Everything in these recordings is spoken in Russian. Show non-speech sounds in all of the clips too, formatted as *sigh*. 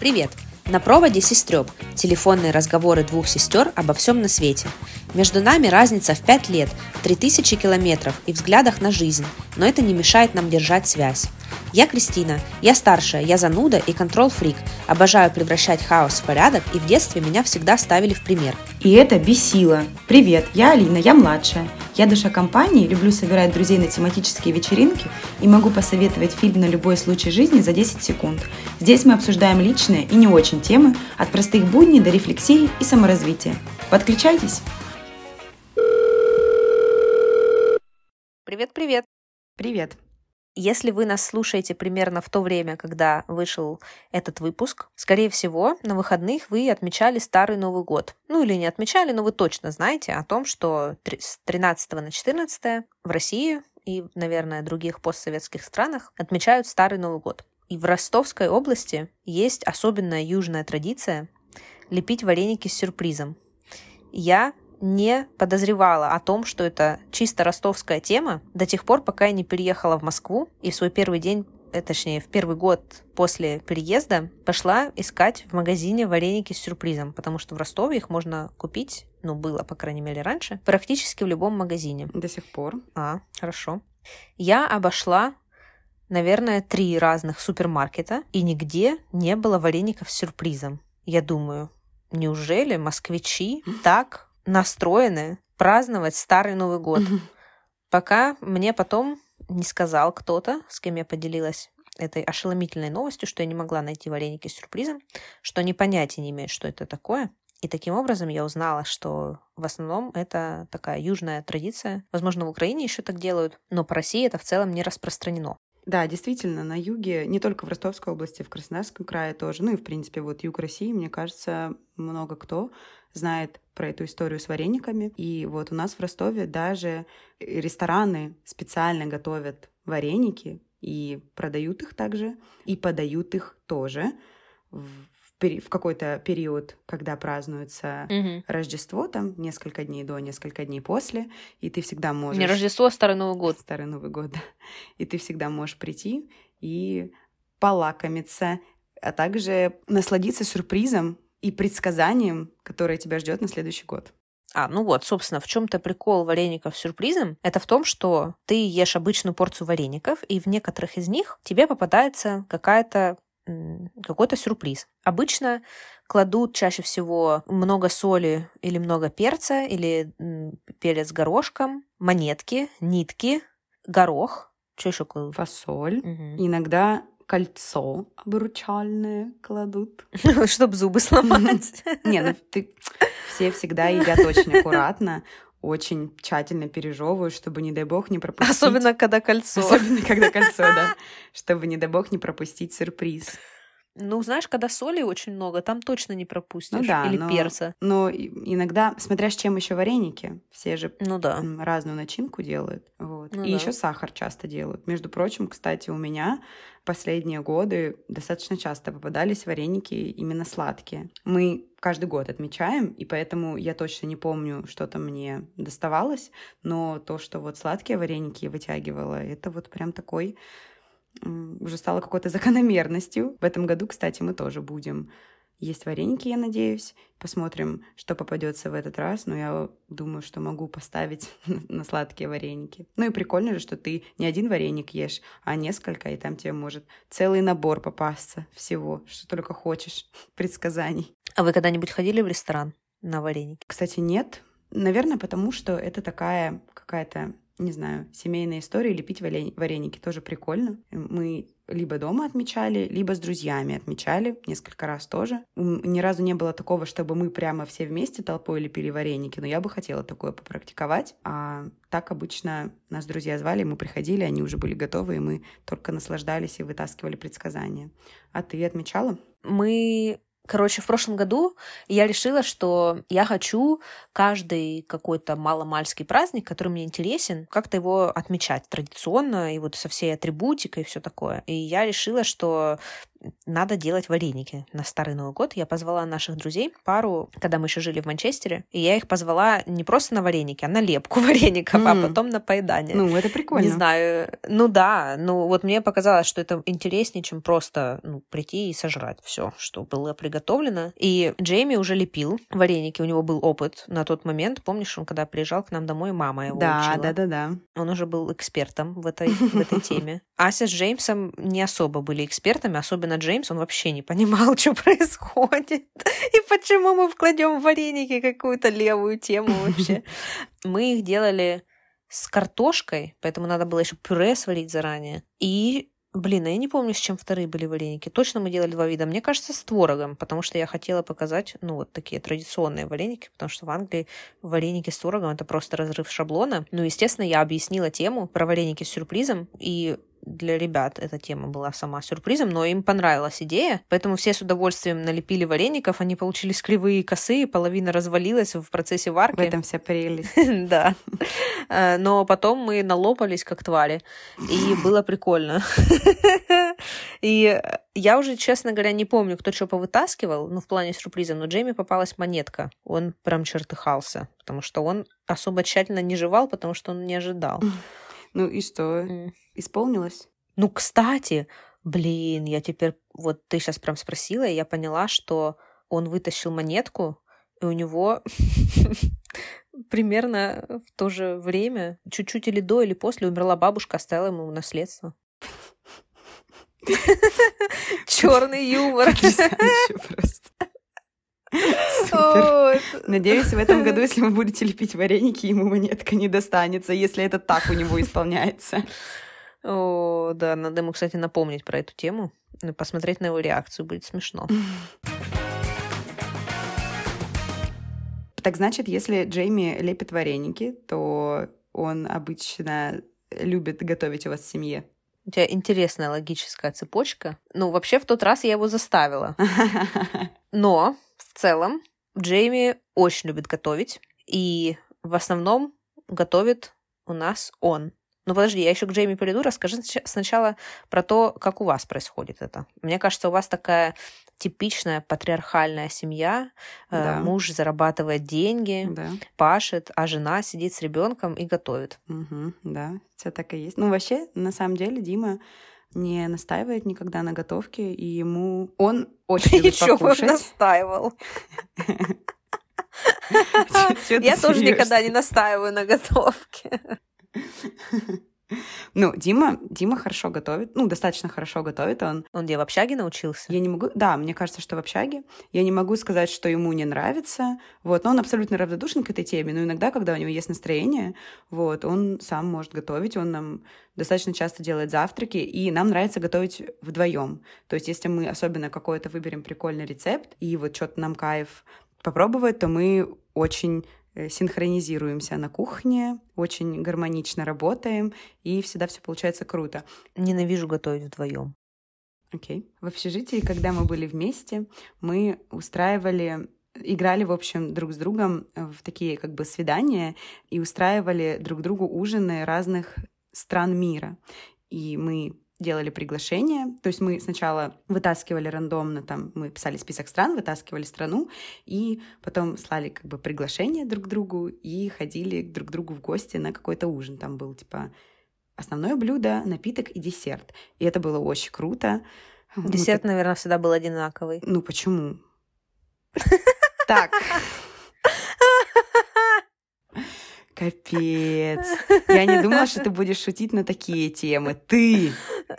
Привет! На проводе сестреб. Телефонные разговоры двух сестер обо всем на свете. Между нами разница в 5 лет, 3000 километров и взглядах на жизнь, но это не мешает нам держать связь. Я Кристина, я старшая, я зануда и контрол-фрик. Обожаю превращать хаос в порядок, и в детстве меня всегда ставили в пример. И это бесило. Привет, я Алина, я младшая. Я душа компании, люблю собирать друзей на тематические вечеринки и могу посоветовать фильм на любой случай жизни за 10 секунд. Здесь мы обсуждаем личные и не очень темы, от простых будней до рефлексии и саморазвития. Подключайтесь! Привет-привет! Привет! Если вы нас слушаете примерно в то время, когда вышел этот выпуск, скорее всего, на выходных вы отмечали Старый Новый год. Ну или не отмечали, но вы точно знаете о том, что с 13 на 14 в России и, наверное, других постсоветских странах отмечают Старый Новый год. И в Ростовской области есть особенная южная традиция лепить вареники с сюрпризом. Я не подозревала о том, что это чисто ростовская тема до тех пор, пока я не переехала в Москву и в свой первый день э, точнее, в первый год после переезда пошла искать в магазине вареники с сюрпризом, потому что в Ростове их можно купить, ну, было, по крайней мере, раньше, практически в любом магазине. До сих пор. А, хорошо. Я обошла, наверное, три разных супермаркета, и нигде не было вареников с сюрпризом. Я думаю, неужели москвичи *laughs* так настроены праздновать Старый Новый год. Пока мне потом не сказал кто-то, с кем я поделилась этой ошеломительной новостью, что я не могла найти вареники с сюрпризом, что они понятия не имеют, что это такое. И таким образом я узнала, что в основном это такая южная традиция. Возможно, в Украине еще так делают, но по России это в целом не распространено. Да, действительно, на юге, не только в Ростовской области, в Краснодарском крае тоже, ну и, в принципе, вот юг России, мне кажется, много кто знает про эту историю с варениками. И вот у нас в Ростове даже рестораны специально готовят вареники и продают их также, и подают их тоже в в какой-то период, когда празднуется mm-hmm. Рождество, там несколько дней до, несколько дней после, и ты всегда можешь... Не Рождество, а Старый Новый год. Старый Новый год, да. И ты всегда можешь прийти и полакомиться, а также насладиться сюрпризом и предсказанием, которое тебя ждет на следующий год. А, ну вот, собственно, в чем-то прикол вареников с сюрпризом. Это в том, что ты ешь обычную порцию вареников, и в некоторых из них тебе попадается какая-то какой-то сюрприз. Обычно кладут чаще всего много соли или много перца, или перец горошком, монетки, нитки, горох. Что еще кладут? Фасоль. Угу. Иногда кольцо обручальное кладут. *laughs* Чтобы зубы сломать. *laughs* Не, ну ты все всегда едят очень *laughs* аккуратно, очень тщательно пережевывают, чтобы, не дай бог, не пропустить... Особенно, когда кольцо. Особенно, когда кольцо, *laughs* да. Чтобы, не дай бог, не пропустить сюрприз. Ну, знаешь, когда соли очень много, там точно не пропустишь. Ну, да, Или но, перца. Но иногда, смотря с чем еще вареники, все же ну, да. разную начинку делают. Вот. Ну, И да. еще сахар часто делают. Между прочим, кстати, у меня последние годы достаточно часто попадались вареники именно сладкие. Мы каждый год отмечаем, и поэтому я точно не помню, что-то мне доставалось, но то, что вот сладкие вареники я вытягивала, это вот прям такой уже стало какой-то закономерностью. В этом году, кстати, мы тоже будем есть вареники, я надеюсь. Посмотрим, что попадется в этот раз. Но я думаю, что могу поставить *laughs* на сладкие вареники. Ну и прикольно же, что ты не один вареник ешь, а несколько, и там тебе может целый набор попасться всего, что только хочешь, *laughs* предсказаний. А вы когда-нибудь ходили в ресторан на вареники? Кстати, нет. Наверное, потому что это такая какая-то не знаю, семейная история, лепить вареники тоже прикольно. Мы либо дома отмечали, либо с друзьями отмечали, несколько раз тоже. Ни разу не было такого, чтобы мы прямо все вместе толпой лепили вареники, но я бы хотела такое попрактиковать. А так обычно нас друзья звали, мы приходили, они уже были готовы, и мы только наслаждались и вытаскивали предсказания. А ты отмечала? Мы Короче, в прошлом году я решила, что я хочу каждый какой-то маломальский праздник, который мне интересен, как-то его отмечать традиционно, и вот со всей атрибутикой и все такое. И я решила, что надо делать вареники на Старый Новый год. Я позвала наших друзей, пару, когда мы еще жили в Манчестере, и я их позвала не просто на вареники, а на лепку *laughs* вареников, mm. а потом на поедание. Ну, это прикольно. Не знаю. Ну да, ну вот мне показалось, что это интереснее, чем просто ну, прийти и сожрать все, что было приготовлено. И Джейми уже лепил вареники, у него был опыт на тот момент. Помнишь, он когда приезжал к нам домой, мама его да, учила. Да, да, да. Он уже был экспертом в этой, *laughs* в этой теме. Ася с Джеймсом не особо были экспертами, особенно Джеймс, он вообще не понимал, *laughs* что происходит и почему мы вкладем в вареники какую-то левую тему вообще. *laughs* Мы их делали с картошкой, поэтому надо было еще пюре сварить заранее. И Блин, а я не помню, с чем вторые были вареники. Точно мы делали два вида. Мне кажется, с творогом, потому что я хотела показать, ну, вот такие традиционные вареники, потому что в Англии вареники с творогом — это просто разрыв шаблона. Ну, естественно, я объяснила тему про вареники с сюрпризом, и для ребят эта тема была сама сюрпризом, но им понравилась идея, поэтому все с удовольствием налепили вареников, они получились кривые и косые, половина развалилась в процессе варки. В этом вся прелесть. *laughs* Да. Э, но потом мы налопались, как твари, и было прикольно. *laughs* И я уже, честно говоря, не помню, кто что повытаскивал, ну, в плане сюрприза, но Джейми попалась монетка. Он прям чертыхался, потому что он особо тщательно не жевал, потому что он не ожидал. *laughs* Ну и что? Mm. Исполнилось? Ну, кстати, блин, я теперь... Вот ты сейчас прям спросила, и я поняла, что он вытащил монетку, и у него *laughs* примерно в то же время, чуть-чуть или до, или после, умерла бабушка, оставила ему наследство. *laughs* Черный юмор. просто. Супер. Надеюсь, в этом *laughs* году, если вы будете лепить вареники, ему монетка не достанется, если это так у него исполняется. О, да, надо ему, кстати, напомнить про эту тему. Посмотреть на его реакцию будет смешно. Так значит, если Джейми лепит вареники, то он обычно любит готовить у вас в семье. У тебя интересная логическая цепочка. Ну, вообще, в тот раз я его заставила. *laughs* Но в целом Джейми очень любит готовить, и в основном готовит у нас он. Ну подожди, я еще к Джейми приду. Расскажи сначала про то, как у вас происходит это. Мне кажется, у вас такая типичная патриархальная семья. Э, да. Муж зарабатывает деньги, да. пашет, а жена сидит с ребенком и готовит. Угу, да, все так и есть. Ну вообще, на самом деле, Дима не настаивает никогда на готовке, и ему он очень *laughs* любит покушать. настаивал. *laughs* Я тоже никогда не настаиваю на готовке. *laughs* *laughs* Ну, Дима, Дима хорошо готовит, ну, достаточно хорошо готовит он. Он где, в общаге научился? Я не могу, да, мне кажется, что в общаге. Я не могу сказать, что ему не нравится, вот, но он абсолютно равнодушен к этой теме, но иногда, когда у него есть настроение, вот, он сам может готовить, он нам достаточно часто делает завтраки, и нам нравится готовить вдвоем. То есть, если мы особенно какой-то выберем прикольный рецепт, и вот что-то нам кайф попробовать, то мы очень синхронизируемся на кухне, очень гармонично работаем, и всегда все получается круто. Ненавижу готовить вдвоем. Окей. Okay. В общежитии, когда мы были вместе, мы устраивали играли, в общем, друг с другом в такие как бы свидания и устраивали друг другу ужины разных стран мира. И мы делали приглашение. То есть мы сначала вытаскивали рандомно, там мы писали список стран, вытаскивали страну, и потом слали как бы приглашение друг другу и ходили друг к другу в гости на какой-то ужин. Там был типа основное блюдо, напиток и десерт. И это было очень круто. Десерт, так... наверное, всегда был одинаковый. Ну почему? *laughs* Так. Капец. Я не думала, что ты будешь шутить на такие темы. Ты!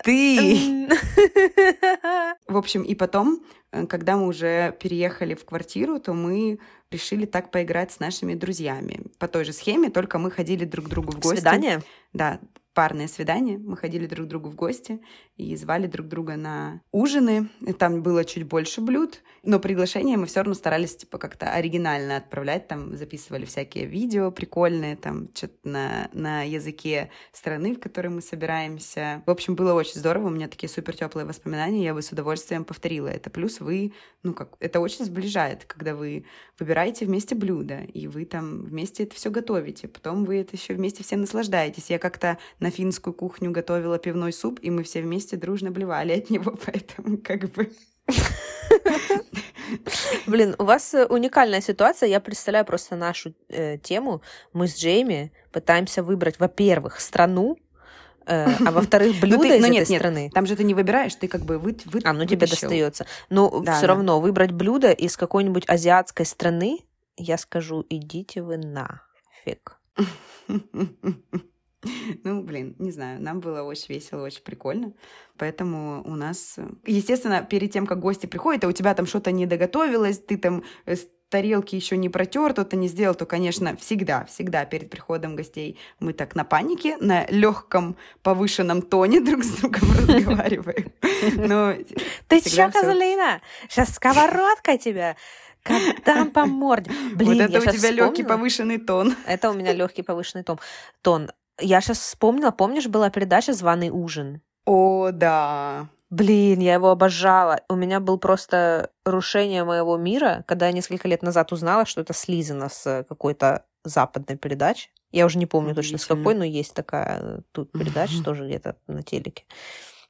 Ты! *laughs* В общем, и потом, э, когда мы уже переехали в квартиру, то мы решили так поиграть с нашими друзьями. По той же схеме, только мы ходили друг к другу в гости. Свидание? Да, парные свидания. Мы ходили друг к другу в гости и звали друг друга на ужины. Там было чуть больше блюд, но приглашения мы все равно старались типа как-то оригинально отправлять. Там записывали всякие видео прикольные, там что-то на, на языке страны, в которой мы собираемся. В общем, было очень здорово. У меня такие супер теплые воспоминания. Я бы с удовольствием повторила это. Плюс вы, ну как, это очень сближает, когда вы выбираете вместе блюда, и вы там вместе это все готовите. Потом вы это еще вместе все наслаждаетесь. Я как-то на финскую кухню готовила пивной суп, и мы все вместе дружно блевали от него, *laughs* поэтому как бы... Блин, у вас э, уникальная ситуация. Я представляю просто нашу э, тему. Мы с Джейми пытаемся выбрать, во-первых, страну, э, а *laughs* во-вторых, ну блюдо из этой страны. Там же ты не выбираешь, ты как бы вы, вы, А, ну тебе достается. Но все равно выбрать блюдо из какой-нибудь азиатской страны, я скажу, идите вы на фиг. *laughs* *laughs* Ну, блин, не знаю, нам было очень весело, очень прикольно. Поэтому у нас, естественно, перед тем, как гости приходят, а у тебя там что-то не доготовилось, ты там э, тарелки еще не протер, то-то не сделал, то, конечно, всегда, всегда перед приходом гостей мы так на панике, на легком повышенном тоне *laughs* друг с другом *laughs* разговариваем. Ты чё, Козулина? Сейчас сковородка тебя как дам по морде. Блин, вот это у тебя легкий повышенный тон. Это у меня легкий повышенный тон. Тон. Я сейчас вспомнила, помнишь, была передача «Званый ужин»? О, да. Блин, я его обожала. У меня был просто рушение моего мира, когда я несколько лет назад узнала, что это слизано с какой-то западной передачи. Я уже не помню точно с какой, но есть такая тут передача тоже где-то на телеке.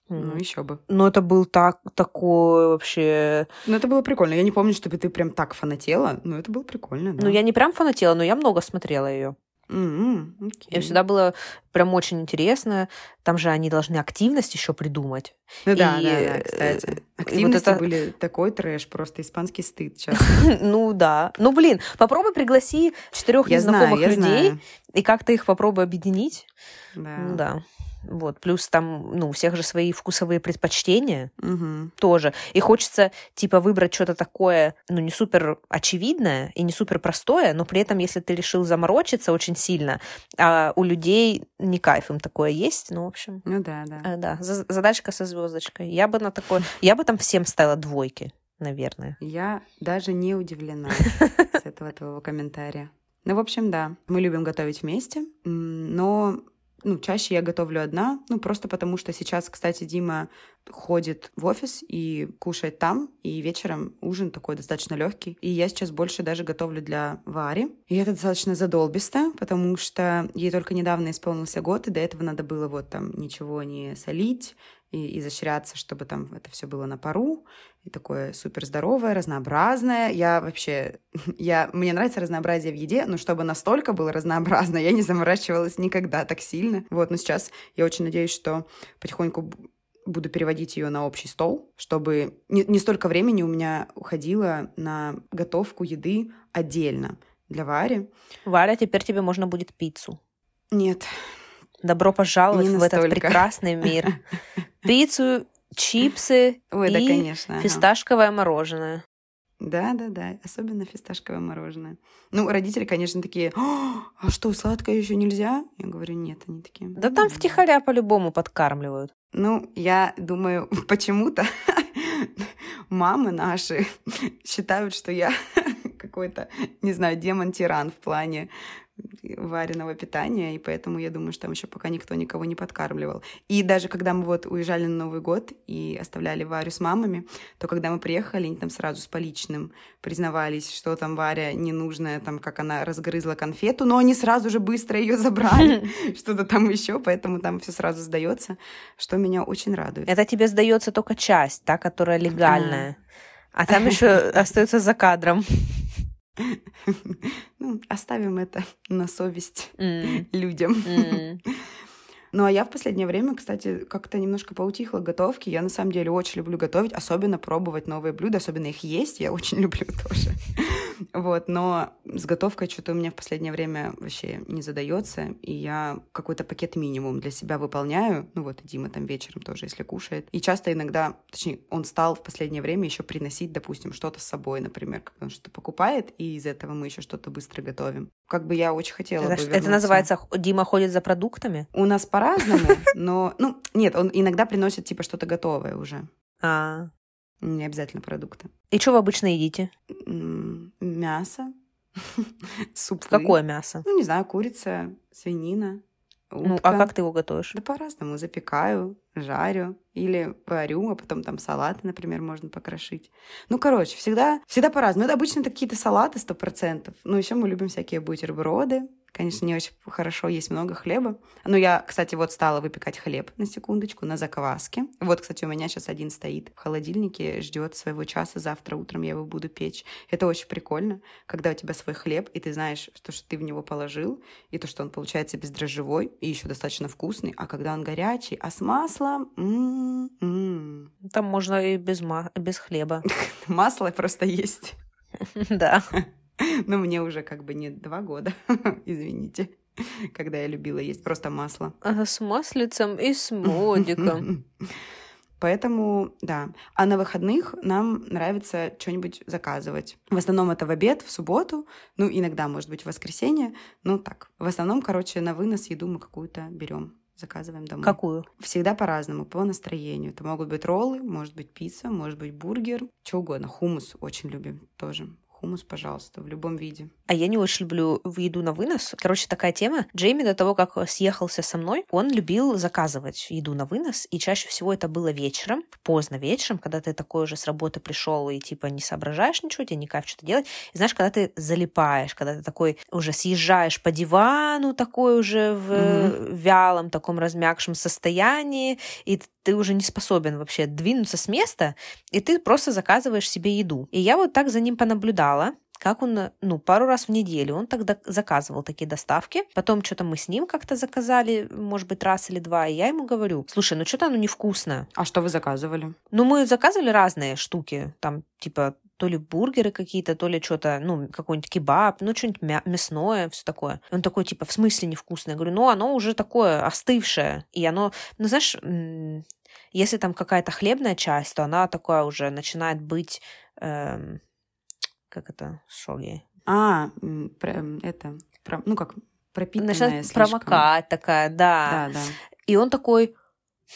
Ну, еще бы. Но это был так, такой вообще... Ну, это было прикольно. Я не помню, чтобы ты прям так фанатела, но это было прикольно, да. Ну, я не прям фанатела, но я много смотрела ее. Mm-hmm. Okay. И всегда было прям очень интересно. Там же они должны активность еще придумать. Ну да, и, да, да, кстати. Активности вот это... были такой трэш, просто испанский стыд *laughs* сейчас. ну да. Ну блин, попробуй пригласи четырех незнакомых людей и как-то их попробуй объединить. Да. Вот. Плюс там, ну, у всех же свои вкусовые предпочтения угу. тоже. И хочется, типа, выбрать что-то такое, ну, не супер очевидное и не супер простое, но при этом, если ты решил заморочиться очень сильно, а у людей не кайф им такое есть, ну, в общем. Ну да, да. А, да, задачка со звездочкой. Я бы на такое... Я бы там всем ставила двойки, наверное. Я даже не удивлена *laughs* с этого твоего комментария. Ну, в общем, да, мы любим готовить вместе, но ну, чаще я готовлю одна, ну, просто потому что сейчас, кстати, Дима ходит в офис и кушает там, и вечером ужин такой достаточно легкий. И я сейчас больше даже готовлю для Вари. И это достаточно задолбисто, потому что ей только недавно исполнился год, и до этого надо было вот там ничего не солить, и изощряться, чтобы там это все было на пару, и такое супер здоровое, разнообразное. Я вообще, *laughs* я, мне нравится разнообразие в еде, но чтобы настолько было разнообразно, я не заморачивалась никогда так сильно. Вот, но сейчас я очень надеюсь, что потихоньку буду переводить ее на общий стол, чтобы не, не столько времени у меня уходило на готовку еды отдельно для Вари. Варя, теперь тебе можно будет пиццу. Нет. Добро пожаловать в этот прекрасный мир. *laughs* Пиццу, чипсы *laughs* Ой, и да, конечно, фисташковое ага. мороженое. Да, да, да, особенно фисташковое мороженое. Ну, родители, конечно, такие, а что, сладкое еще нельзя? Я говорю, нет, они такие. Да там втихаря по-любому подкармливают. Ну, я думаю, *laughs* почему-то *laughs* мамы наши считают, что я какой-то, не знаю, демон-тиран в плане вареного питания, и поэтому я думаю, что там еще пока никто никого не подкармливал. И даже когда мы вот уезжали на Новый год и оставляли Варю с мамами, то когда мы приехали, они там сразу с поличным признавались, что там Варя ненужная, там, как она разгрызла конфету, но они сразу же быстро ее забрали, *laughs* что-то там еще, поэтому там все сразу сдается, что меня очень радует. Это тебе сдается только часть, та, которая легальная. А там еще *laughs* остается за кадром. *laughs* Ну, оставим это на совесть mm. людям. Mm. *laughs* Ну, а я в последнее время, кстати, как-то немножко поутихла готовки. Я на самом деле очень люблю готовить, особенно пробовать новые блюда, особенно их есть, я очень *laughs* люблю тоже. Вот, но с готовкой что-то у меня в последнее время вообще не задается, и я какой-то пакет минимум для себя выполняю. Ну вот, и Дима там вечером тоже, если кушает. И часто иногда, точнее, он стал в последнее время еще приносить, допустим, что-то с собой, например, когда он что-то покупает, и из этого мы еще что-то быстро готовим. Как бы я очень хотела это, бы вернуться. Это называется Дима ходит за продуктами? У нас по-разному, но, ну, нет, он иногда приносит типа что-то готовое уже. А, не обязательно продукты. И что вы обычно едите? Мясо, *laughs* супы. Какое мясо? Ну, не знаю, курица, свинина, утка. Ну, а как ты его готовишь? Да по-разному. Запекаю, жарю или варю, а потом там салаты, например, можно покрошить. Ну, короче, всегда, всегда по-разному. Это обычно какие-то салаты сто процентов. Но еще мы любим всякие бутерброды, Конечно, не очень хорошо есть много хлеба. Но я, кстати, вот стала выпекать хлеб на секундочку на закваске. Вот, кстати, у меня сейчас один стоит в холодильнике, ждет своего часа. Завтра утром я его буду печь. Это очень прикольно, когда у тебя свой хлеб, и ты знаешь, то, что ты в него положил, и то, что он получается бездрожжевой и еще достаточно вкусный. А когда он горячий, а с маслом... М-м-м. Там можно и без, ма- без хлеба. *laughs* Масло просто есть. *laughs* Да. *laughs* Но мне уже как бы не два года, *laughs* извините, когда я любила есть просто масло. А с маслицем и с модиком. *laughs* Поэтому, да. А на выходных нам нравится что-нибудь заказывать. В основном это в обед, в субботу, ну, иногда, может быть, в воскресенье. Ну, так. В основном, короче, на вынос еду мы какую-то берем заказываем домой. Какую? Всегда по-разному, по настроению. Это могут быть роллы, может быть пицца, может быть бургер, что угодно. Хумус очень любим тоже хумус, пожалуйста, в любом виде. А я не очень люблю еду на вынос. Короче, такая тема. Джейми до того, как съехался со мной, он любил заказывать еду на вынос, и чаще всего это было вечером, поздно вечером, когда ты такой уже с работы пришел и типа не соображаешь ничего, тебе не кайф что-то делать. И знаешь, когда ты залипаешь, когда ты такой уже съезжаешь по дивану, такой уже в mm-hmm. вялом, таком размягшем состоянии, и ты уже не способен вообще двинуться с места, и ты просто заказываешь себе еду. И я вот так за ним понаблюдала, как он, ну, пару раз в неделю он тогда заказывал такие доставки. Потом что-то мы с ним как-то заказали, может быть, раз или два, и я ему говорю, слушай, ну что-то оно невкусно. А что вы заказывали? Ну, мы заказывали разные штуки, там, типа, то ли бургеры какие-то, то ли что-то, ну, какой-нибудь кебаб, ну, что-нибудь мя- мясное, все такое. Он такой, типа, в смысле невкусное? Я говорю, ну, оно уже такое остывшее, и оно, ну, знаешь, если там какая-то хлебная часть, то она такое уже начинает быть, эм, как это, шоги? А, это, ну, как пропитанная Начинает слишком. промокать такая, да. Да, да. И он такой,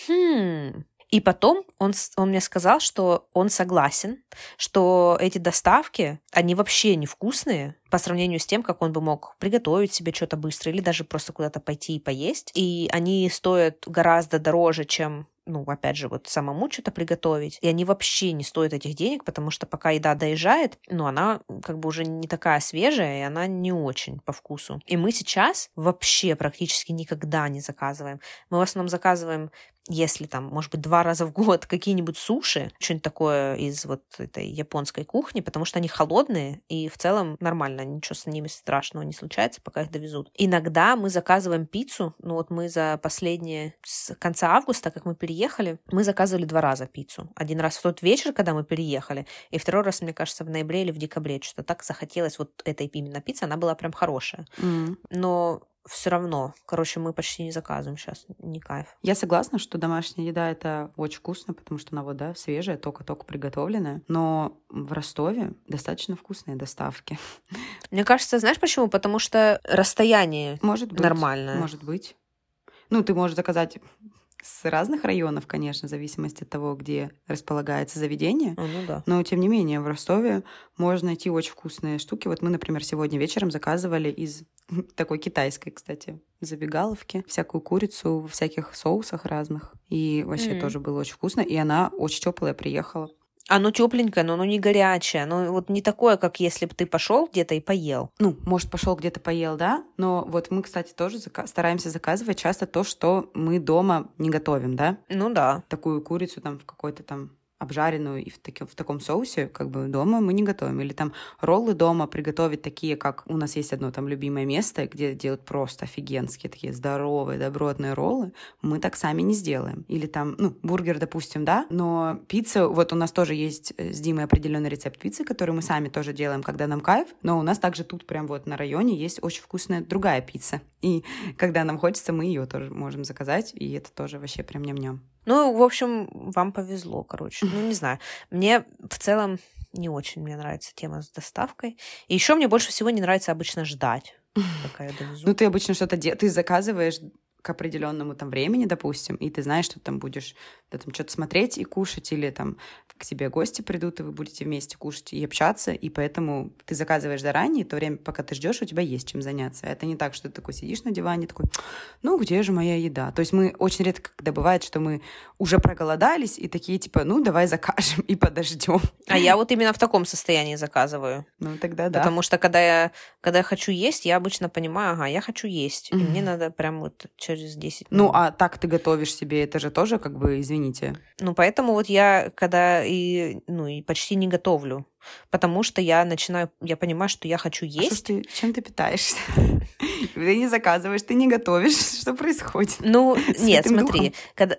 хм, и потом он, он мне сказал, что он согласен, что эти доставки, они вообще невкусные по сравнению с тем, как он бы мог приготовить себе что-то быстро или даже просто куда-то пойти и поесть. И они стоят гораздо дороже, чем ну, опять же, вот самому что-то приготовить. И они вообще не стоят этих денег, потому что пока еда доезжает, ну, она как бы уже не такая свежая, и она не очень по вкусу. И мы сейчас вообще практически никогда не заказываем. Мы в основном заказываем если там, может быть, два раза в год *laughs* какие-нибудь суши, что-нибудь такое из вот этой японской кухни, потому что они холодные, и в целом нормально, ничего с ними страшного не случается, пока их довезут. Иногда мы заказываем пиццу, ну вот мы за последние, с конца августа, как мы переехали, мы заказывали два раза пиццу. Один раз в тот вечер, когда мы переехали, и второй раз, мне кажется, в ноябре или в декабре, что так захотелось вот этой именно пиццы, она была прям хорошая. Mm. Но все равно. Короче, мы почти не заказываем сейчас, не кайф. Я согласна, что домашняя еда это очень вкусно, потому что она вот, да, свежая, только-только приготовленная. Но в Ростове достаточно вкусные доставки. *laughs* Мне кажется, знаешь почему? Потому что расстояние может быть, нормальное. Может быть. Ну, ты можешь заказать с разных районов, конечно, в зависимости от того, где располагается заведение. А, ну да. Но, тем не менее, в Ростове можно найти очень вкусные штуки. Вот мы, например, сегодня вечером заказывали из *laughs* такой китайской, кстати, забегаловки всякую курицу в всяких соусах разных. И вообще mm-hmm. тоже было очень вкусно. И она очень теплая приехала. Оно тепленькое, но оно не горячее. Оно вот не такое, как если бы ты пошел где-то и поел. Ну, может, пошел где-то поел, да. Но вот мы, кстати, тоже зака- стараемся заказывать часто то, что мы дома не готовим, да. Ну да. Такую курицу там в какой-то там обжаренную и в, таки, в таком соусе, как бы дома мы не готовим. Или там роллы дома приготовить такие, как у нас есть одно там любимое место, где делают просто офигенские такие здоровые, добротные роллы, мы так сами не сделаем. Или там, ну, бургер, допустим, да, но пицца, вот у нас тоже есть э, с Димой определенный рецепт пиццы, который мы сами тоже делаем, когда нам кайф, но у нас также тут прям вот на районе есть очень вкусная другая пицца. И когда нам хочется, мы ее тоже можем заказать, и это тоже вообще прям ням-ням. Ну, в общем, вам повезло, короче. Ну, не *laughs* знаю. Мне в целом не очень мне нравится тема с доставкой. И еще мне больше всего не нравится обычно ждать, пока я довезу. Ну, ты обычно что-то делаешь, ты заказываешь к определенному там времени, допустим, и ты знаешь, что там будешь да, там что-то смотреть и кушать, или там к тебе гости придут, и вы будете вместе кушать и общаться, и поэтому ты заказываешь заранее, то время, пока ты ждешь, у тебя есть чем заняться. Это не так, что ты такой сидишь на диване, такой, ну, где же моя еда? То есть мы очень редко, когда бывает, что мы уже проголодались, и такие, типа, ну, давай закажем и подождем. А я вот именно в таком состоянии заказываю. Ну, тогда да. Потому что когда я, когда я хочу есть, я обычно понимаю, ага, я хочу есть, mm-hmm. и мне надо прям вот через 10 минут. Ну, а так ты готовишь себе, это же тоже как бы, извините. Ну, поэтому вот я, когда и, ну, и почти не готовлю, потому что я начинаю, я понимаю, что я хочу есть. А что ты, чем ты питаешься? *laughs* Ты не заказываешь, ты не готовишь, *laughs* что происходит? Ну, *laughs* нет, смотри, когда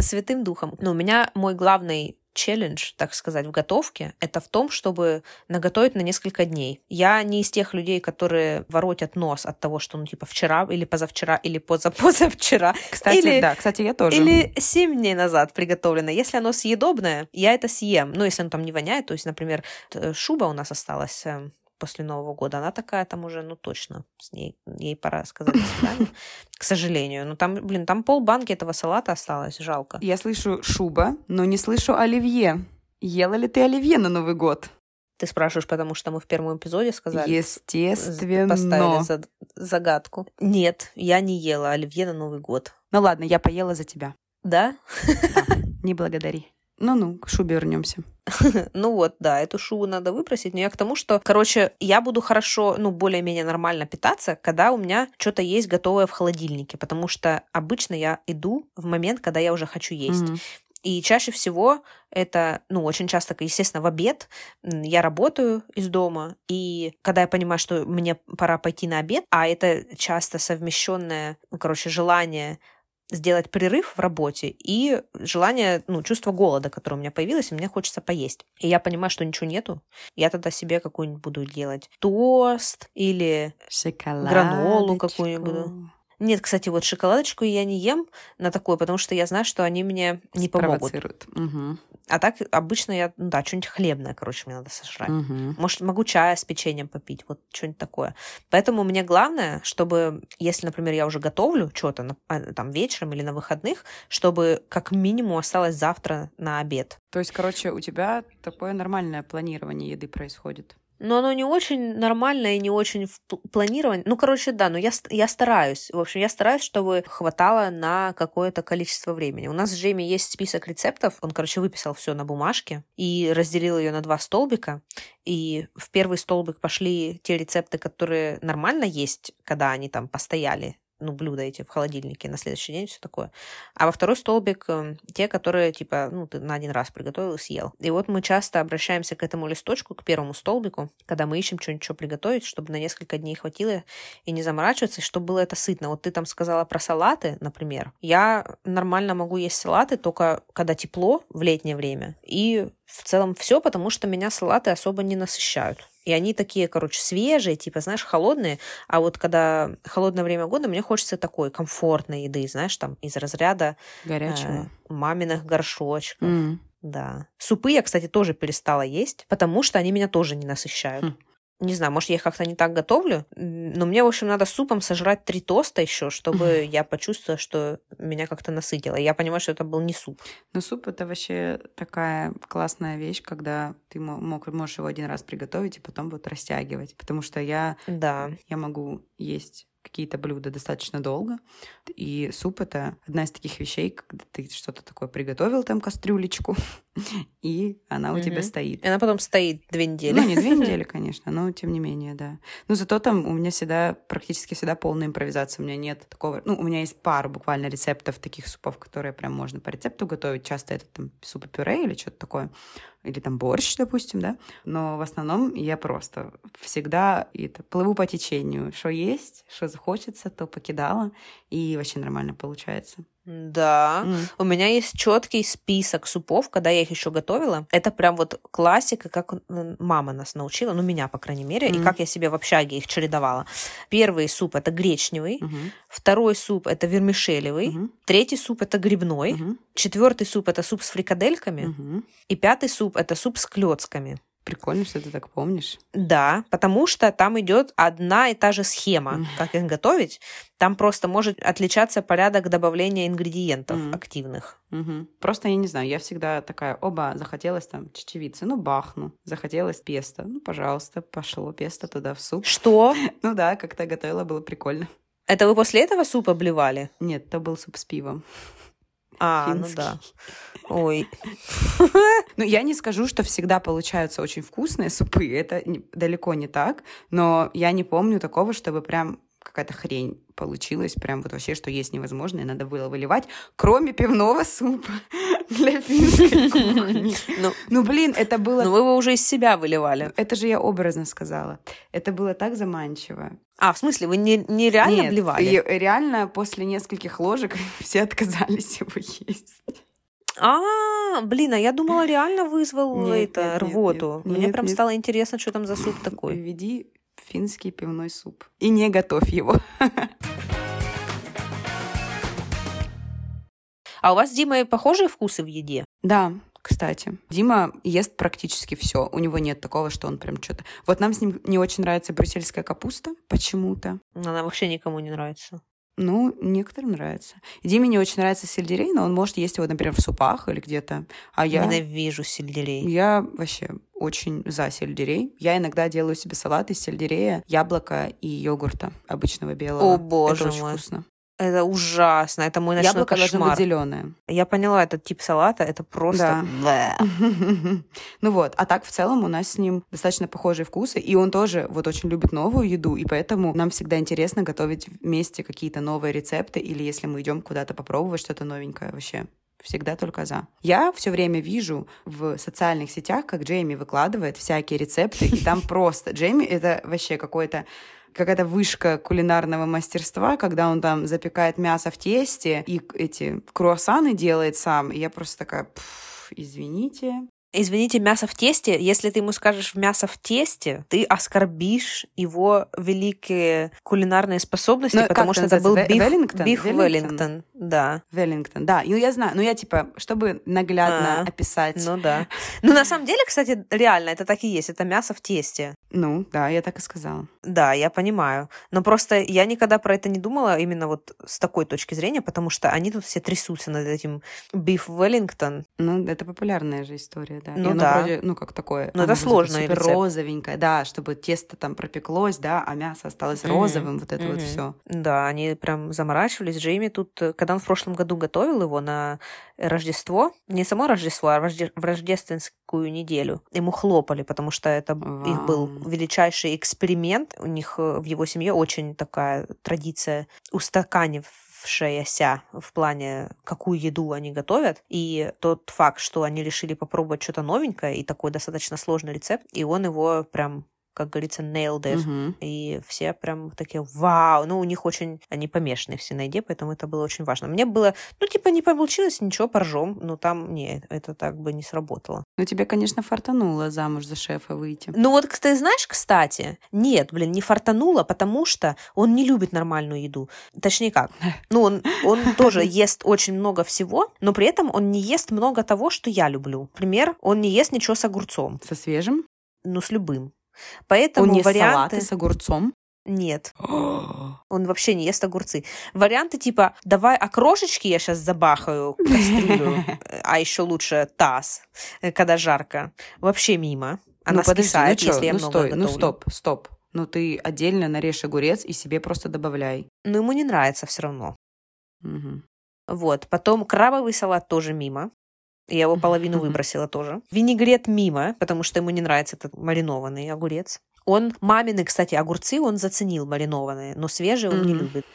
святым духом. Ну, у меня мой главный челлендж, так сказать, в готовке, это в том, чтобы наготовить на несколько дней. Я не из тех людей, которые воротят нос от того, что, ну, типа, вчера или позавчера или позапозавчера. Кстати, или, да, кстати, я тоже. Или семь дней назад приготовлено. Если оно съедобное, я это съем. Ну, если оно там не воняет, то есть, например, шуба у нас осталась эм, после Нового года, она такая там уже, ну точно, с ней, ей пора сказать до свидания, *laughs* к сожалению. Ну там, блин, там полбанки этого салата осталось, жалко. Я слышу шуба, но не слышу оливье. Ела ли ты оливье на Новый год? Ты спрашиваешь, потому что мы в первом эпизоде сказали. Естественно. Поставили за загадку. Нет, я не ела оливье на Новый год. Ну ладно, я поела за тебя. Да? Да, не благодари. Ну-ну, к шубе вернемся. *laughs* ну вот, да, эту шубу надо выбросить. Но я к тому, что, короче, я буду хорошо, ну, более-менее нормально питаться, когда у меня что-то есть готовое в холодильнике, потому что обычно я иду в момент, когда я уже хочу есть. Mm-hmm. И чаще всего это, ну, очень часто, естественно, в обед я работаю из дома, и когда я понимаю, что мне пора пойти на обед, а это часто совмещенное, ну, короче, желание сделать перерыв в работе и желание, ну, чувство голода, которое у меня появилось, и мне хочется поесть. И я понимаю, что ничего нету, я тогда себе какую-нибудь буду делать тост или гранолу какую-нибудь. Нет, кстати, вот шоколадочку я не ем на такое, потому что я знаю, что они мне не помогут. Угу. А так обычно я, ну да, что-нибудь хлебное, короче, мне надо сожрать. Угу. Может, могу чая с печеньем попить, вот что-нибудь такое. Поэтому мне главное, чтобы, если, например, я уже готовлю что-то а, там вечером или на выходных, чтобы как минимум осталось завтра на обед. То есть, короче, у тебя такое нормальное планирование еды происходит? Но оно не очень нормальное и не очень в планировании. Ну, короче, да, но я, я стараюсь. В общем, я стараюсь, чтобы хватало на какое-то количество времени. У нас с Джейми есть список рецептов. Он, короче, выписал все на бумажке и разделил ее на два столбика. И в первый столбик пошли те рецепты, которые нормально есть, когда они там постояли ну, блюда эти в холодильнике на следующий день, все такое. А во второй столбик эм, те, которые, типа, ну, ты на один раз приготовил и съел. И вот мы часто обращаемся к этому листочку, к первому столбику, когда мы ищем что-нибудь что приготовить, чтобы на несколько дней хватило и не заморачиваться, и чтобы было это сытно. Вот ты там сказала про салаты, например. Я нормально могу есть салаты только когда тепло в летнее время. И в целом все, потому что меня салаты особо не насыщают. И они такие, короче, свежие, типа, знаешь, холодные. А вот когда холодное время года, мне хочется такой комфортной еды, знаешь, там из разряда горячего э, маминых горшочков. Mm. Да. Супы я, кстати, тоже перестала есть, потому что они меня тоже не насыщают. Хм не знаю, может, я их как-то не так готовлю, но мне, в общем, надо супом сожрать три тоста еще, чтобы я почувствовала, что меня как-то насытило. Я понимаю, что это был не суп. Но суп это вообще такая классная вещь, когда ты мог, можешь его один раз приготовить и потом вот растягивать. Потому что я, да. я могу есть какие-то блюда достаточно долго. И суп — это одна из таких вещей, когда ты что-то такое приготовил, там кастрюлечку, *laughs* и она у тебя стоит. И она потом стоит две недели. Ну, не две *laughs* недели, конечно, но тем не менее, да. Но зато там у меня всегда, практически всегда полная импровизация. У меня нет такого... Ну, у меня есть пару буквально рецептов таких супов, которые прям можно по рецепту готовить. Часто это там суп-пюре или что-то такое или там борщ, допустим, да, но в основном я просто всегда это, плыву по течению, что есть, что захочется, то покидала, и вообще нормально получается. Да, mm. у меня есть четкий список супов, когда я их еще готовила. Это прям вот классика, как мама нас научила, ну меня, по крайней мере, mm. и как я себе в общаге их чередовала. Первый суп это гречневый, mm-hmm. второй суп это вермишелевый, mm-hmm. третий суп это грибной, mm-hmm. четвертый суп это суп с фрикадельками, mm-hmm. и пятый суп это суп с клетками. Прикольно, что ты так помнишь. Да, потому что там идет одна и та же схема, как их готовить. Там просто может отличаться порядок добавления ингредиентов mm. активных. Угу. Просто я не знаю, я всегда такая, оба, захотелось там чечевицы, ну бахну, захотелось песто, ну пожалуйста, пошло песто туда в суп. Что? *laughs* ну да, как-то готовила, было прикольно. Это вы после этого суп обливали? Нет, это был суп с пивом. А, Финский. ну да. Ой. *laughs* Ну, я не скажу, что всегда получаются очень вкусные супы. Это далеко не так. Но я не помню такого, чтобы прям какая-то хрень получилась, прям вот вообще, что есть невозможно, и надо было выливать, кроме пивного супа *laughs* для финской *laughs* кухни. Ну, ну, блин, это было... Ну, вы его уже из себя выливали. Это же я образно сказала. Это было так заманчиво. А, в смысле, вы не, не реально Нет, обливали? реально после нескольких ложек *laughs* все отказались его есть. А, блин, а я думала, реально вызвал нет, это нет, рвоту. Нет, Мне прям стало интересно, что там за суп такой. Веди финский пивной суп. И не готовь его. *laughs* А у вас с Димой похожие вкусы в еде? Да, кстати. Дима ест практически все. У него нет такого, что он прям что-то... Вот нам с ним не очень нравится брюссельская капуста почему-то. Она вообще никому не нравится. Ну, некоторым нравится. Диме не очень нравится сельдерей, но он может есть его, например, в супах или где-то. А я... Ненавижу сельдерей. Я вообще очень за сельдерей. Я иногда делаю себе салат из сельдерея, яблока и йогурта обычного белого. О, боже Это очень мой. вкусно. Это ужасно, это мой ночной Яблоко кошмар. быть зеленое. Я поняла, этот тип салата, это просто... Да. *laughs* ну вот, а так в целом у нас с ним достаточно похожие вкусы, и он тоже вот очень любит новую еду, и поэтому нам всегда интересно готовить вместе какие-то новые рецепты, или если мы идем куда-то попробовать что-то новенькое вообще всегда только за. Я все время вижу в социальных сетях, как Джейми выкладывает всякие рецепты, и там *laughs* просто Джейми это вообще какой-то какая-то вышка кулинарного мастерства, когда он там запекает мясо в тесте и эти круассаны делает сам. И я просто такая, извините, Извините, мясо в тесте. Если ты ему скажешь мясо в тесте, ты оскорбишь его великие кулинарные способности, Но потому что это был биф Веллингтон. Биф Веллингтон. Да. Веллингтон, да. Ну, я знаю. Ну, я типа, чтобы наглядно а, описать. Ну, да. Ну, на самом деле, кстати, реально, это так и есть. Это мясо в тесте. Ну, да, я так и сказала. Да, я понимаю. Но просто я никогда про это не думала именно вот с такой точки зрения, потому что они тут все трясутся над этим биф Веллингтон. Ну, это популярная же история да. Ну, да. Вроде, ну, как такое. Ну, это сложно. Розовенькое, да, чтобы тесто там пропеклось, да, а мясо осталось mm-hmm. розовым, вот это mm-hmm. вот все. Да, они прям заморачивались. Джейми тут, э, когда он в прошлом году готовил его на Рождество, не само Рождество, а в рождественскую неделю, ему хлопали, потому что это wow. их был величайший эксперимент. У них э, в его семье очень такая традиция устаканив сложившаяся в плане, какую еду они готовят, и тот факт, что они решили попробовать что-то новенькое и такой достаточно сложный рецепт, и он его прям как говорится, nailed it. Угу. И все прям такие, вау, ну, у них очень, они помешаны все на еде, поэтому это было очень важно. Мне было, ну, типа, не получилось, ничего, поржем, но там, не, это так бы не сработало. Ну, тебе, конечно, фартануло замуж за шефа выйти. Ну, вот ты знаешь, кстати, нет, блин, не фартануло, потому что он не любит нормальную еду. Точнее как, *laughs* ну, он, он тоже ест очень много всего, но при этом он не ест много того, что я люблю. Например, он не ест ничего с огурцом. Со свежим? Ну, с любым. Поэтому Он не варианты... салаты с огурцом? Нет. *gasps* Он вообще не ест огурцы. Варианты типа «давай окрошечки я сейчас забахаю кастрюлю», *laughs* а еще лучше таз, э, когда жарко. Вообще мимо. Она ну, скисает, подожди, ну если я ну, много стой, готовлю. Ну стоп, стоп. Ну ты отдельно нарежь огурец и себе просто добавляй. Ну ему не нравится все равно. Угу. Вот. Потом крабовый салат тоже мимо. Я его половину выбросила тоже. Винегрет мимо, потому что ему не нравится этот маринованный огурец. Он мамины, кстати, огурцы он заценил маринованные, но свежие он mm-hmm. не любит.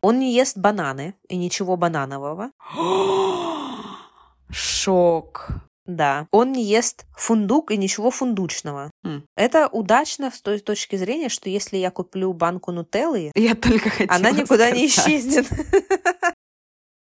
Он не ест бананы и ничего бананового. *gasps* Шок. Да. Он не ест фундук и ничего фундучного. Mm. Это удачно с той точки зрения, что если я куплю банку нутеллы, я только она никуда сказать. не исчезнет.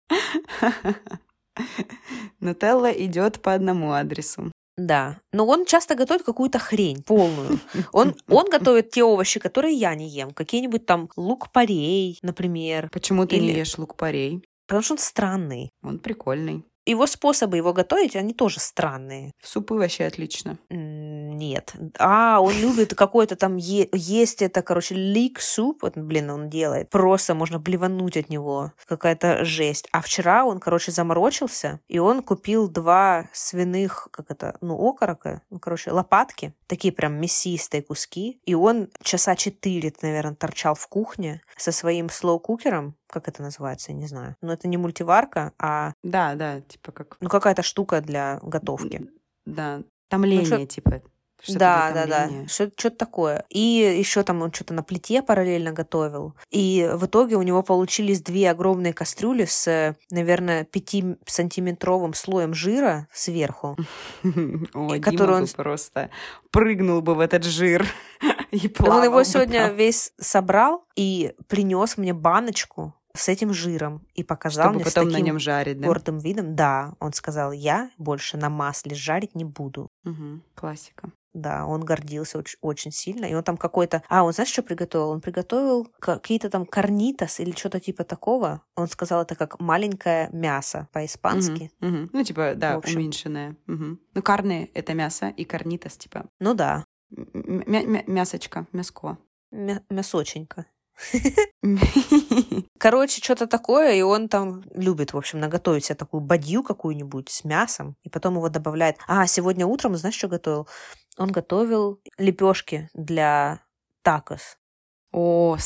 *laughs* *laughs* Нутелла идет по одному адресу. Да, но он часто готовит какую-то хрень полную. *laughs* Он, он готовит те овощи, которые я не ем. Какие-нибудь там лук-порей, например. Почему ты Или... не ешь лук-порей? Потому что он странный. Он прикольный. Его способы его готовить, они тоже странные. Супы вообще отлично. Нет. А, он любит какой-то там е- есть это, короче, лик суп, вот, блин, он делает. Просто можно блевануть от него. Какая-то жесть. А вчера он, короче, заморочился, и он купил два свиных, как это, ну, окорока, ну, короче, лопатки, такие прям мясистые куски. И он часа четыре, наверное, торчал в кухне со своим слоу-кукером, как это называется, я не знаю. Но это не мультиварка, а... Да, да, типа как... Ну, какая-то штука для готовки. Да, томление, ну, типа. Что да, да, да. Что-то такое. И еще там он что-то на плите параллельно готовил. И в итоге у него получились две огромные кастрюли с, наверное, пятисантиметровым слоем жира сверху. *laughs* Который он просто прыгнул бы в этот жир. *laughs* И он его сегодня весь собрал и принес мне баночку с этим жиром и показал Чтобы мне потом с таким на нем жарить, да? гордым видом. Да, он сказал, я больше на масле жарить не буду. Угу, классика. Да, он гордился очень, очень сильно. И он там какой-то... А, он знаешь, что приготовил? Он приготовил какие-то там карнитас или что-то типа такого. Он сказал, это как маленькое мясо по-испански. Угу, угу. Ну, типа, да, уменьшенное. Угу. Ну, карны — это мясо, и карнитас, типа... Ну да. М- мясочка, мяско. Мя- мясоченько. *laughs* Короче, что-то такое, и он там любит, в общем, наготовить себе такую бадью какую-нибудь с мясом, и потом его добавляет. А, сегодня утром, знаешь, что готовил? Он готовил лепешки для такос. О,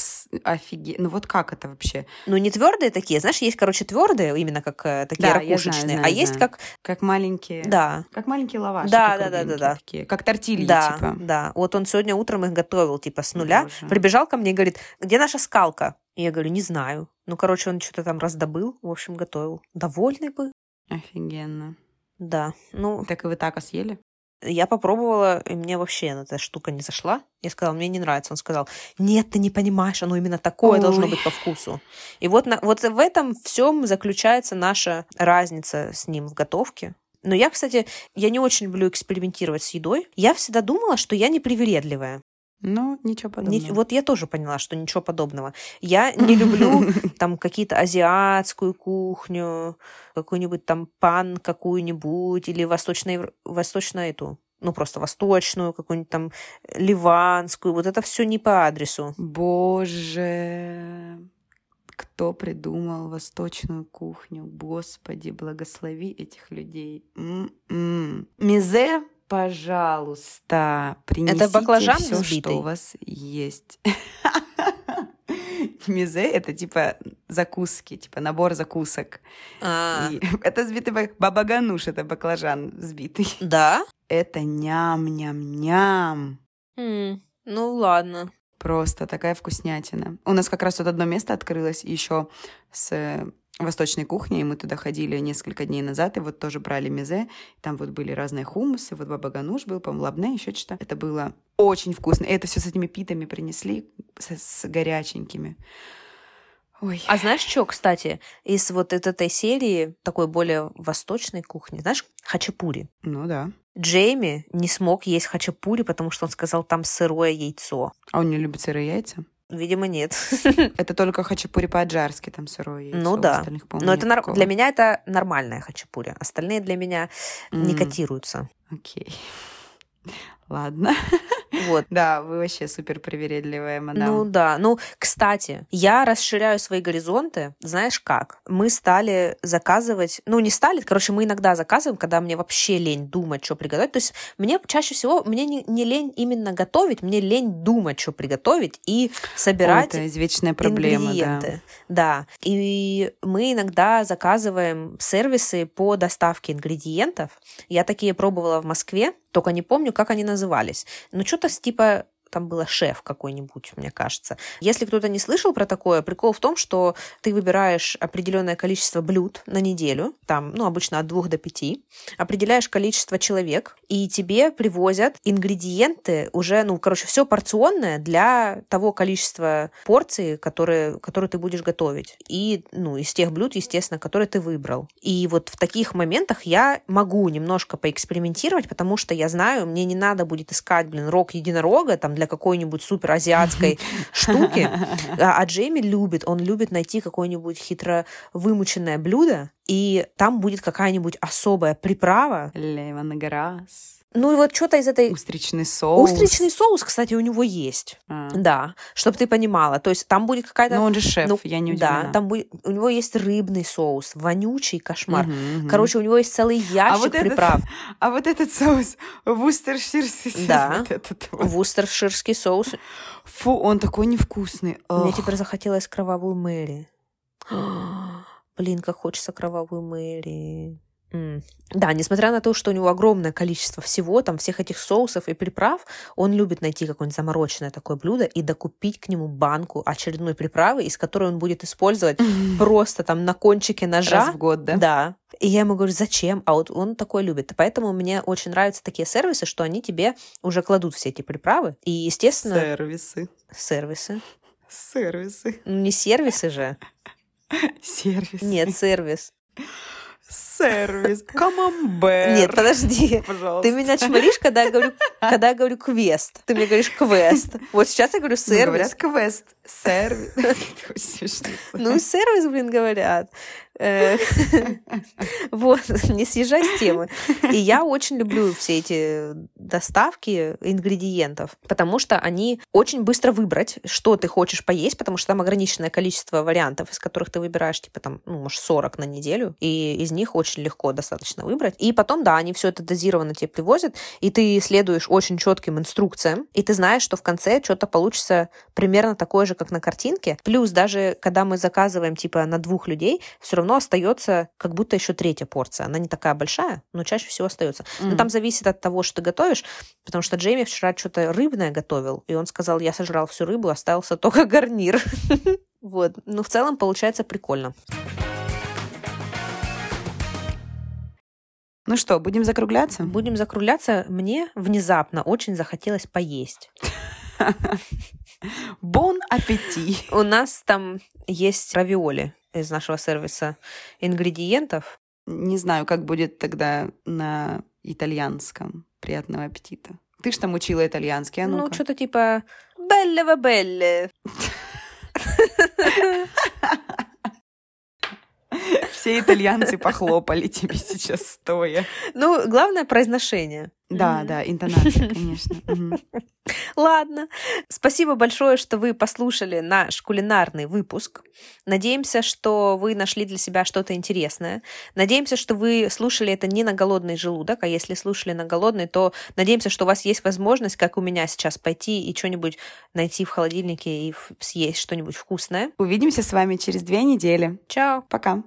офигеть. Ну вот как это вообще? Ну не твердые такие, знаешь, есть, короче, твердые, именно как э, такие да, ракушечные, знаю, знаю, а знаю. есть как... Как маленькие... Да. Как маленькие лаваши. Да, да, да, да, да. Такие, как тортильи, да, типа. Да, вот он сегодня утром их готовил, типа, с нуля. Боже. Прибежал ко мне и говорит, где наша скалка? И я говорю, не знаю. Ну, короче, он что-то там раздобыл, в общем, готовил. Довольный бы. Офигенно. Да, ну... Так и вы так съели? Я попробовала, и мне вообще эта штука не зашла. Я сказала, мне не нравится. Он сказал, нет, ты не понимаешь, оно именно такое Ой. должно быть по вкусу. И вот, на, вот в этом всем заключается наша разница с ним в готовке. Но я, кстати, я не очень люблю экспериментировать с едой. Я всегда думала, что я непривередливая. Ну, ничего подобного. Не, вот я тоже поняла, что ничего подобного. Я *laughs* не люблю там какие-то азиатскую кухню, какую-нибудь там пан какую-нибудь или восточную, восточную эту, ну, просто восточную, какую-нибудь там ливанскую. Вот это все не по адресу. Боже, кто придумал восточную кухню? Господи, благослови этих людей. М-м. Мизе пожалуйста, принесите это баклажан все, взбитый? что у вас есть. *laughs* Мизе — это типа закуски, типа набор закусок. А. *laughs* это сбитый бабагануш, это баклажан взбитый. *laughs* Да? Это ням-ням-ням. Ну ладно. Просто такая вкуснятина. У нас как раз тут одно место открылось еще с восточной кухни, и мы туда ходили несколько дней назад, и вот тоже брали мезе, там вот были разные хумусы, вот бабагануш был, по-моему, лабне, еще что-то. Это было очень вкусно. И это все с этими питами принесли, с, с горяченькими. Ой. А знаешь что, кстати, из вот этой серии, такой более восточной кухни, знаешь, хачапури? Ну да. Джейми не смог есть хачапури, потому что он сказал, там сырое яйцо. А он не любит сырые яйца? Видимо, нет. *laughs* Это только хачапури по-аджарски, там сырое яйцо. Ну да. Но это нар... для меня это нормальная хачапури. Остальные для меня mm. не котируются. Окей. *laughs* Ладно. Вот. Да, вы вообще супер привередливая, мадам. Ну да. Ну, кстати, я расширяю свои горизонты. Знаешь как? Мы стали заказывать... Ну, не стали, короче, мы иногда заказываем, когда мне вообще лень думать, что приготовить. То есть мне чаще всего, мне не, не лень именно готовить, мне лень думать, что приготовить и собирать Ой, это извечная проблема, ингредиенты. Да. да. И мы иногда заказываем сервисы по доставке ингредиентов. Я такие пробовала в Москве, только не помню, как они назывались. Но что-то типа там было шеф какой-нибудь, мне кажется. Если кто-то не слышал про такое, прикол в том, что ты выбираешь определенное количество блюд на неделю, там, ну, обычно от двух до пяти, определяешь количество человек, и тебе привозят ингредиенты уже, ну, короче, все порционное для того количества порций, которые, которые ты будешь готовить. И, ну, из тех блюд, естественно, которые ты выбрал. И вот в таких моментах я могу немножко поэкспериментировать, потому что я знаю, мне не надо будет искать, блин, рог единорога там для для какой-нибудь супер азиатской *laughs* штуки. *laughs* А, а Джейми любит, он любит найти какое-нибудь хитро вымученное блюдо, и там будет какая-нибудь особая приправа. Лемонграсс Ну и вот что-то из этой... Устричный соус. Устричный соус, кстати, у него есть. А. Да, чтобы ты понимала. То есть там будет какая-то... Ну он же шеф, ну, я не удивлена. Да, там будет... У него есть рыбный соус, вонючий кошмар. Угу, угу. Короче, у него есть целый ящик а вот приправ. Этот, *laughs* а вот этот соус, вустерширский Да, вот этот вот. вустерширский соус. Фу, он такой невкусный. Ох. Мне теперь захотелось кровавую Мэри. *gasps* Блин, как хочется кровавую Мэри. Да, несмотря на то, что у него огромное количество всего, там всех этих соусов и приправ, он любит найти какое-нибудь замороченное такое блюдо и докупить к нему банку очередной приправы, из которой он будет использовать просто там на кончике ножа. Раз в год, да? Да. И я ему говорю, зачем? А вот он такое любит. Поэтому мне очень нравятся такие сервисы, что они тебе уже кладут все эти приправы. И, естественно... Сервисы. Сервисы. Сервисы. Ну, не сервисы же. Сервис. Нет, сервис. Сервис. Камамбер. Нет, подожди. Пожалуйста. *laughs* Ты меня чморишь, когда я говорю, *laughs* когда я говорю квест. Ты мне говоришь квест. Вот сейчас я говорю сервис. Ну, говорят квест. Сервис. *laughs* Ну, сервис, блин, говорят. Э, *laughs* *laughs* вот, не съезжай с темы. И я очень люблю все эти доставки ингредиентов, потому что они очень быстро выбрать, что ты хочешь поесть, потому что там ограниченное количество вариантов, из которых ты выбираешь, типа там, ну, может, 40 на неделю, и из них очень легко достаточно выбрать. И потом, да, они все это дозированно тебе привозят, и ты следуешь очень четким инструкциям, и ты знаешь, что в конце что-то получится примерно такое же, как на картинке. Плюс даже, когда мы заказываем, типа, на двух людей, все равно равно остается как будто еще третья порция. Она не такая большая, но чаще всего остается. Mm. Но там зависит от того, что ты готовишь, потому что Джейми вчера что-то рыбное готовил, и он сказал, я сожрал всю рыбу, остался только *laughs* гарнир. Вот. Ну, в целом получается прикольно. Ну что, будем закругляться? Будем закругляться. Мне внезапно очень захотелось поесть. *laughs* Бон аппетит! У нас там есть равиоли из нашего сервиса ингредиентов. Не знаю, как будет тогда на итальянском. Приятного аппетита. Ты ж там учила итальянский, а ну Ну, что-то типа «белле белле». Все итальянцы похлопали тебе сейчас стоя. Ну, главное произношение. Да, mm-hmm. да, интонация, *laughs* конечно. Ладно. Спасибо большое, что вы послушали наш кулинарный выпуск. Надеемся, что вы нашли для себя что-то интересное. Надеемся, что вы слушали это не на голодный желудок, а если слушали на голодный, то надеемся, что у вас есть возможность, как у меня сейчас, пойти и что-нибудь найти в холодильнике и съесть что-нибудь вкусное. Увидимся с вами через две недели. Чао. Пока.